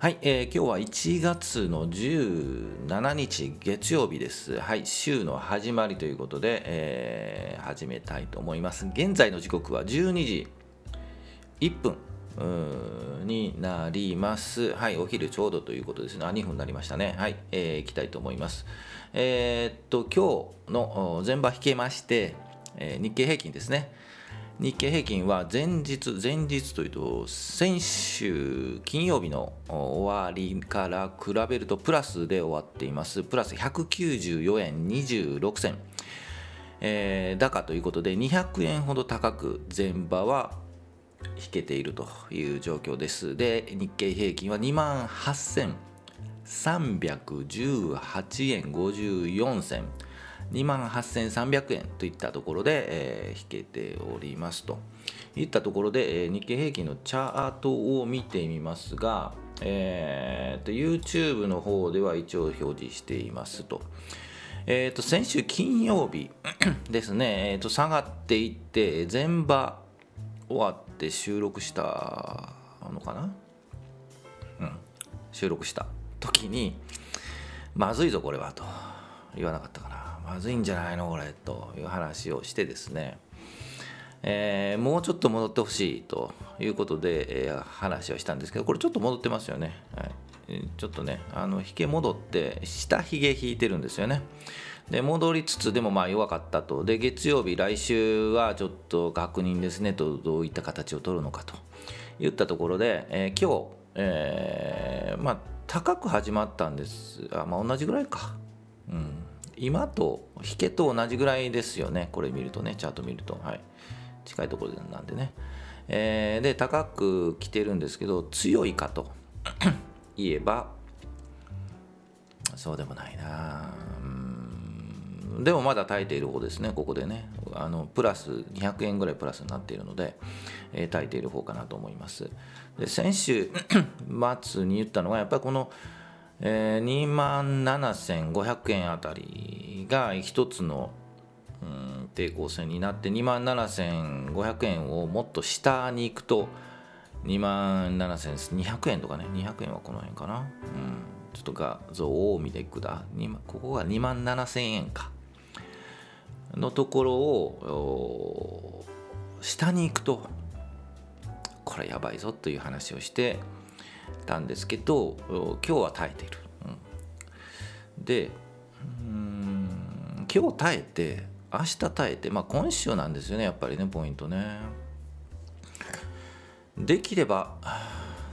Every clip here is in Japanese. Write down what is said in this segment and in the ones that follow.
はい、えー、今日は1月の17日月曜日です。はい、週の始まりということで、えー、始めたいと思います。現在の時刻は12時1分になります。はい、お昼ちょうどということですね。あ、2分になりましたね。はい、えー、行きたいと思います。えー、っと、今日の前場引けまして、えー、日経平均ですね。日経平均は前日、前日というと、先週金曜日の終わりから比べるとプラスで終わっています。プラス194円26銭。えー、高ということで、200円ほど高く前場は引けているという状況です。で、日経平均は2万8318円54銭。2万8300円といったところで、えー、引けておりますと。いったところで、えー、日経平均のチャートを見てみますが、えーと、YouTube の方では一応表示していますと。えーと、先週金曜日 ですね、えーと、下がっていって全場終わって収録したのかな？うん収録した時にまずいぞこれはと。言わなかったかな。まずいんじゃないの？これという話をしてですね、えー、もうちょっと戻ってほしいということで、えー、話をしたんですけどこれちょっと戻ってますよね、はい、ちょっとねあの引け戻って下ひげ引いてるんですよね。で戻りつつでもまあ弱かったと。で月曜日来週はちょっと確認ですねとどういった形を取るのかと。いったところで、えー、今日、えー、まあ高く始まったんです。あまあ同じぐらいか。うん。今と引けと同じぐらいですよね。これ見るとねチャート見ると。はい。近いところなんでね、えー、で高く来てるんですけど強いかと。言えばそうでもないな。うん。でもまだ耐えている方ですね。ここでね。あのプラス200円ぐらいプラスになっているので、えー、耐えている方かなと思います。で先週末に言ったのはやっぱりこのえー、2万7500円あたりが一つの、うん、抵抗線になって2万7500円をもっと下に行くと2万7200円とかね200円はこの辺かな、うん、ちょっと画像を見てくだ。ここが2万7000円か。のところを下に行くとこれやばいぞという話をしてたんですけど今日は耐えてる、うん、でうん今日耐えて明日耐えてまあ今週なんですよねやっぱりねポイントね。できれば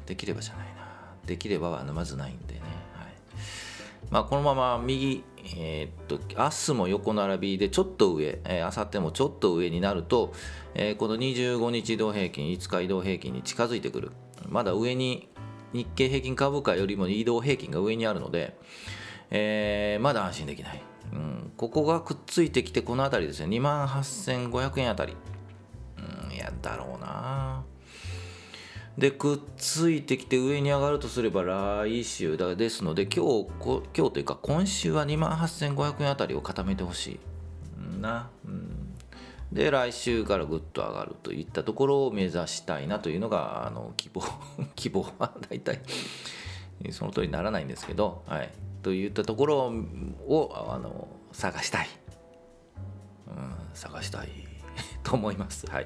できればじゃないな。できればはまずないんでね、まあ、このまま右えー、っと明日も横並びでちょっと上、えー、明後日もちょっと上になると、えー、この25日移動平均5日移動平均に近づいてくる。まだ上に日経平均株価よりも移動平均が上にあるので、えー、まだ安心できない、うん、ここがくっついてきてこの辺りですね2万8500円あたり、うん、いやだろうな。でくっついてきて上に上がるとすれば来週だですので今日今日というか今週は2万8500円あたりを固めてほしい。な、うん。で来週からぐっと上がるといったところを目指したいなというのがあの希望 希望は大体その通りにならないんですけど、はい、といったところをあの探したい、うん、探したい。と思います。はい。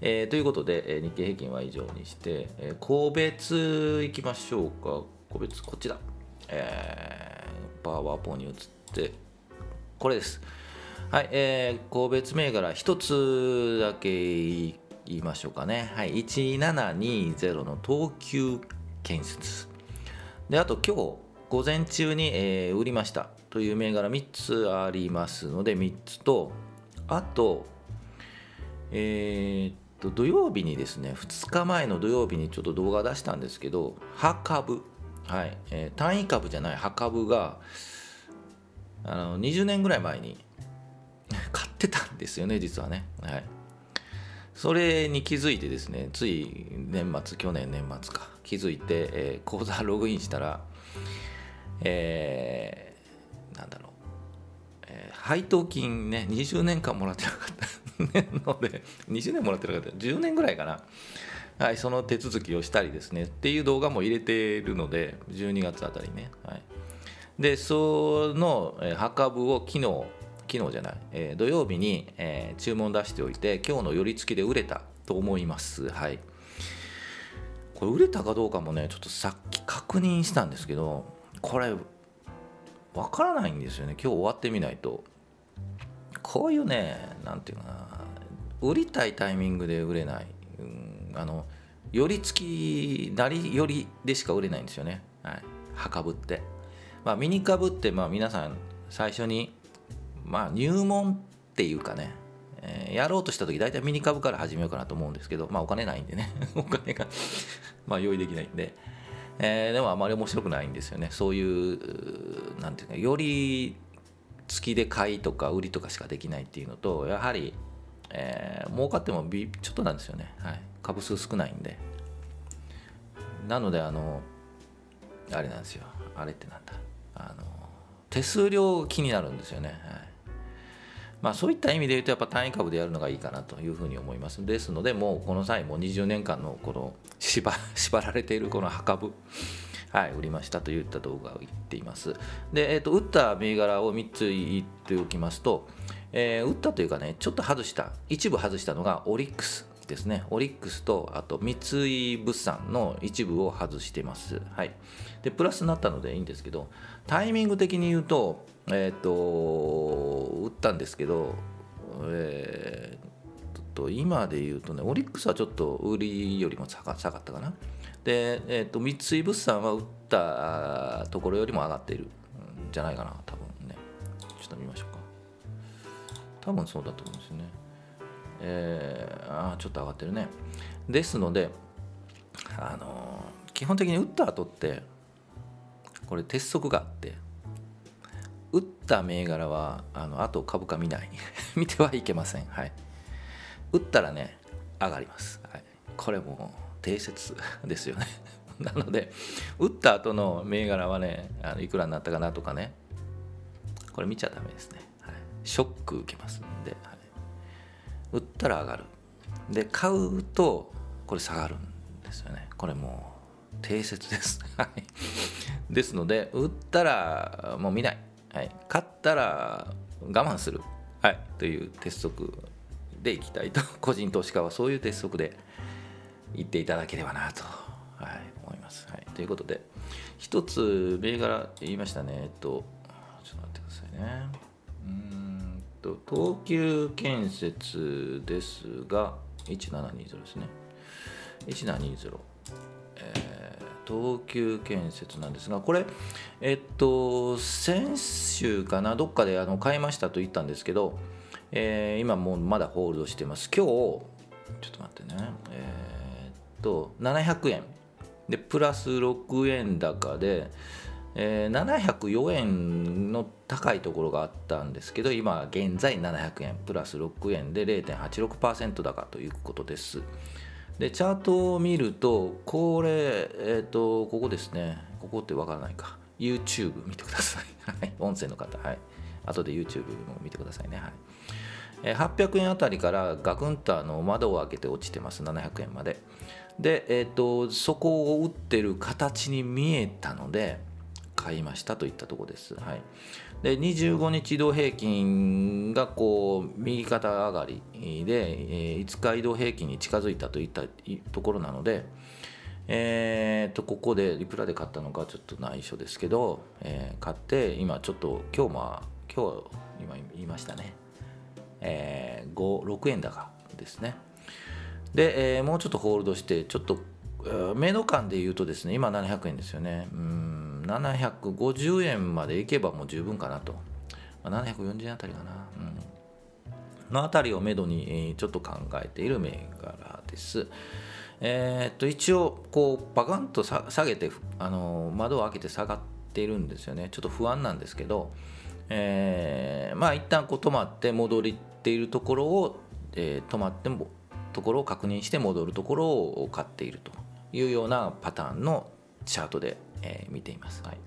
えー、ということで、えー、日経平均は以上にして、えー、個別いきましょうか。個別こっちだ、えー、パワーポに移ってこれです。はい、えー、個別銘柄一つだけ言いましょうかね。はい、1720の東急建設。で、あと今日午前中に、えー、売りましたという銘柄3つありますので、3つと、あと、えー、っと、土曜日にですね、2日前の土曜日にちょっと動画出したんですけど、ハ株、はい、えー、単位株じゃないハ株が、あの20年ぐらい前にってたんですよね実はね。はい。それに気づいてですねつい年末去年年末か。気づいて、えー、口座ログインしたらえー、なんだろう、えー、配当金ね20年間もらってなかったので 20年もらってなかった。10年ぐらいかな。はい、その手続きをしたりですねっていう動画も入れてるので12月あたりね、はい、でその、えー、墓部を昨日昨日じゃない、えー、土曜日に、えー、注文出しておいて今日の寄り付きで売れたと思います。はい。これ売れたかどうかもねちょっとさっき確認したんですけどこれわからないんですよね。今日終わってみないと。こういうね何て言うかな。売りたいタイミングで売れない、うん、あの寄り付きなり寄りでしか売れないんですよね、はい、墓ぶって。まあミニ株ってまあ皆さん最初にまあ入門っていうかねえー、やろうとした時大体ミニ株から始めようかなと思うんですけどまあお金ないんでね。お金がまあ用意できないんで、えー、でもあまり面白くないんですよね。そういうなんていうかより月で買いとか売りとかしかできないっていうのとやはり、えー、儲かってもちょっとなんですよね、はい、株数少ないんで。なのであのあれなんですよ。あれってなんだ。あの手数料気になるんですよね、はい。まあ、そういった意味で言うとやっぱ単位株でやるのがいいかなというふうに思いますですのでもうこの際も20年間のこの 縛られているこの墓部はい、売りましたといった動画を言っています。で、えーと、打った銘柄を3つ言っておきますと、えー、打ったというかね、ちょっと外した、一部外したのがオリックスですね。オリックスと、あと三井物産の一部を外してます。はい。で、プラスになったのでいいんですけど、タイミング的に言うと、えっ、ー、と、打ったんですけど、えー、と今で言うとね、オリックスはちょっと売りよりも下がったかな。で、えーと、三井物産は打ったところよりも上がっているんじゃないかな、多分ね。ちょっと見ましょうか。多分そうだと思うんですよね。えー、あちょっと上がってるね。ですので、あの基本的に打った後って、これ鉄則があって、打った銘柄はあのあと株価見ない。見てはいけません。はい。打ったらね上がります、はい、これも定説 ですよね。なので打った後の銘柄はねあのいくらになったかなとかね。これ見ちゃダメですね、はい、ショック受けますんで、はい、売ったら上がる。で買うとこれ下がるんですよね。これもう定説です。ですので売ったらもう見ない。はい、勝ったら我慢する、はい、という鉄則でいきたいと。個人投資家はそういう鉄則で言っていただければなと、はい、思います、はい。ということで一つ銘柄言いましたね。えっとちょっと待ってくださいね。うんと東急建設ですが1720ですね。1720えー東急建設なんですがこれえっと先週かなどっかであの買いましたと言ったんですけど、えー、今もうまだホールドしてます。今日ちょっと待ってね。えー、っと700円。でプラス6円高で、えー、704円の高いところがあったんですけど今現在700円。プラス6円で0.86%高ということです。でチャートを見るとこれえっ、ー、とここですね。ここってわからないか。YouTube 見てください。音声の方。はい。後で YouTube も見てくださいね。はい。800円あたりからガクンとあの窓を開けて落ちてます。700円まで。で、えーと、とそこを打ってる形に見えたので買いましたといったところです、はい、で25日移動平均がこう右肩上がりで、え5日移動平均に近づいたといったところなので、えー、とここでいくらで買ったのかちょっと内緒ですけど、えー、買って今ちょっと今日も今日今言いましたね、えー、6円高ですね。で、えー、もうちょっとホールドしてちょっと目の感で言うとですね今700円ですよね。うん。750円までいけばもう十分かなと、まあ、740円あたりかな、うん、のあたりをめどにちょっと考えている銘柄です。えー、っと一応こうバカンと下げてあの窓を開けて下がっているんですよね。ちょっと不安なんですけど、えー、まあ一旦こう止まって戻っているところを、えー、止まってもところを確認して戻るところを買っているというようなパターンのチャートでえー、見ています、はい、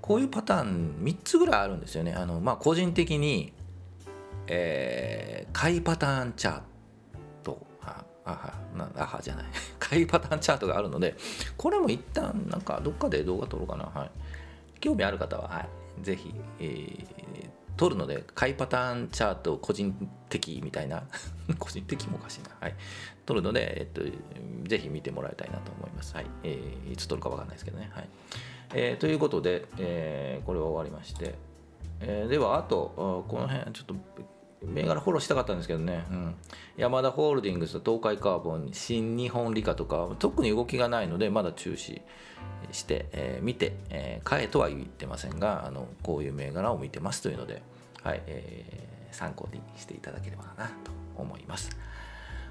こういうパターン3つぐらいあるんですよね。あの、まあ、個人的に、えー、買いパターンチャート。ああなあじゃない。買いパターンチャートがあるのでこれも一旦なんかどっかで動画撮ろうかな。はい。興味ある方は、はい、ぜひ、えー、取るので買いパターンチャート個人的みたいな 個人的もおかしいな。はい。取るので、えっと、ぜひ見てもらいたいなと思います。はい、えー、いつ取るか分かんないですけどね。はい、えー、ということで、えー、これは終わりまして。えー、ではあとこの辺ちょっと銘柄フォローしたかったんですけどね、うん、山田ホールディングスと東海カーボン新日本理科とか特に動きがないのでまだ中止して、えー、見て、えー、買えとは言ってませんがあのこういう銘柄を見てますというので、はいえー、参考にしていただければなと思います。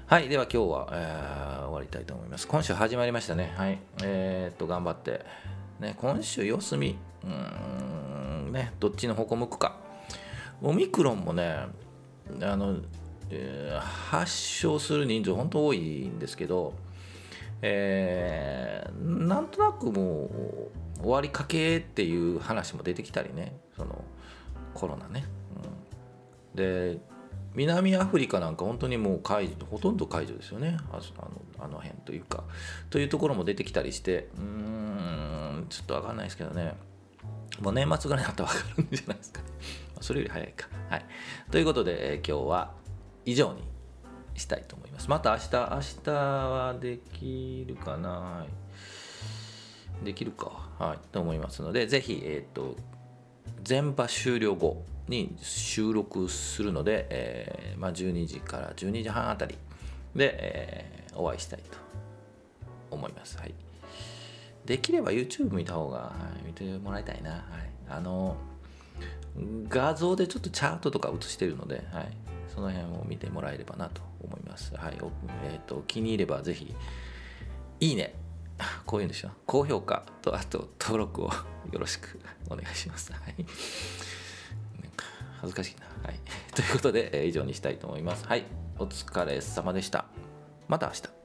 はい、では今日は、えー、終わりたいと思います。今週始まりましたね。はい、えー、っと頑張って、ね、今週様子見、うんね、どっちの方向向くか。オミクロンもね、あの、えー、発症する人数本当多いんですけど、えー、なんとなくもう終わりかけっていう話も出てきたりねそのコロナね、うん、で南アフリカなんか本当にもう解除ほとんど解除ですよね。あのあの辺というかというところも出てきたりしてうーんちょっと分かんないですけどね。もう年末ぐらいになったら分かるんじゃないですかね。それより早いか。はい。ということで、えー、今日は以上にしたいと思います。また明日明日はできるかな？できるか。はい。と思いますのでぜひえっ、ー、と全場終了後に収録するので、えー、まあ、12時から12時半あたりで、えー、お会いしたいと思います。はい、できれば YouTube 見た方が、はい、見てもらいたいな。はい、あの画像でちょっとチャートとか映してるので、はい、その辺を見てもらえればなと思います。はいえーと、気に入ればぜひ、いいね、こういうんでしょ、高評価と、あと登録をよろしく お願いします。はい、恥ずかしいな。はい、ということで、以上にしたいと思います。はい、お疲れ様でした。また明日。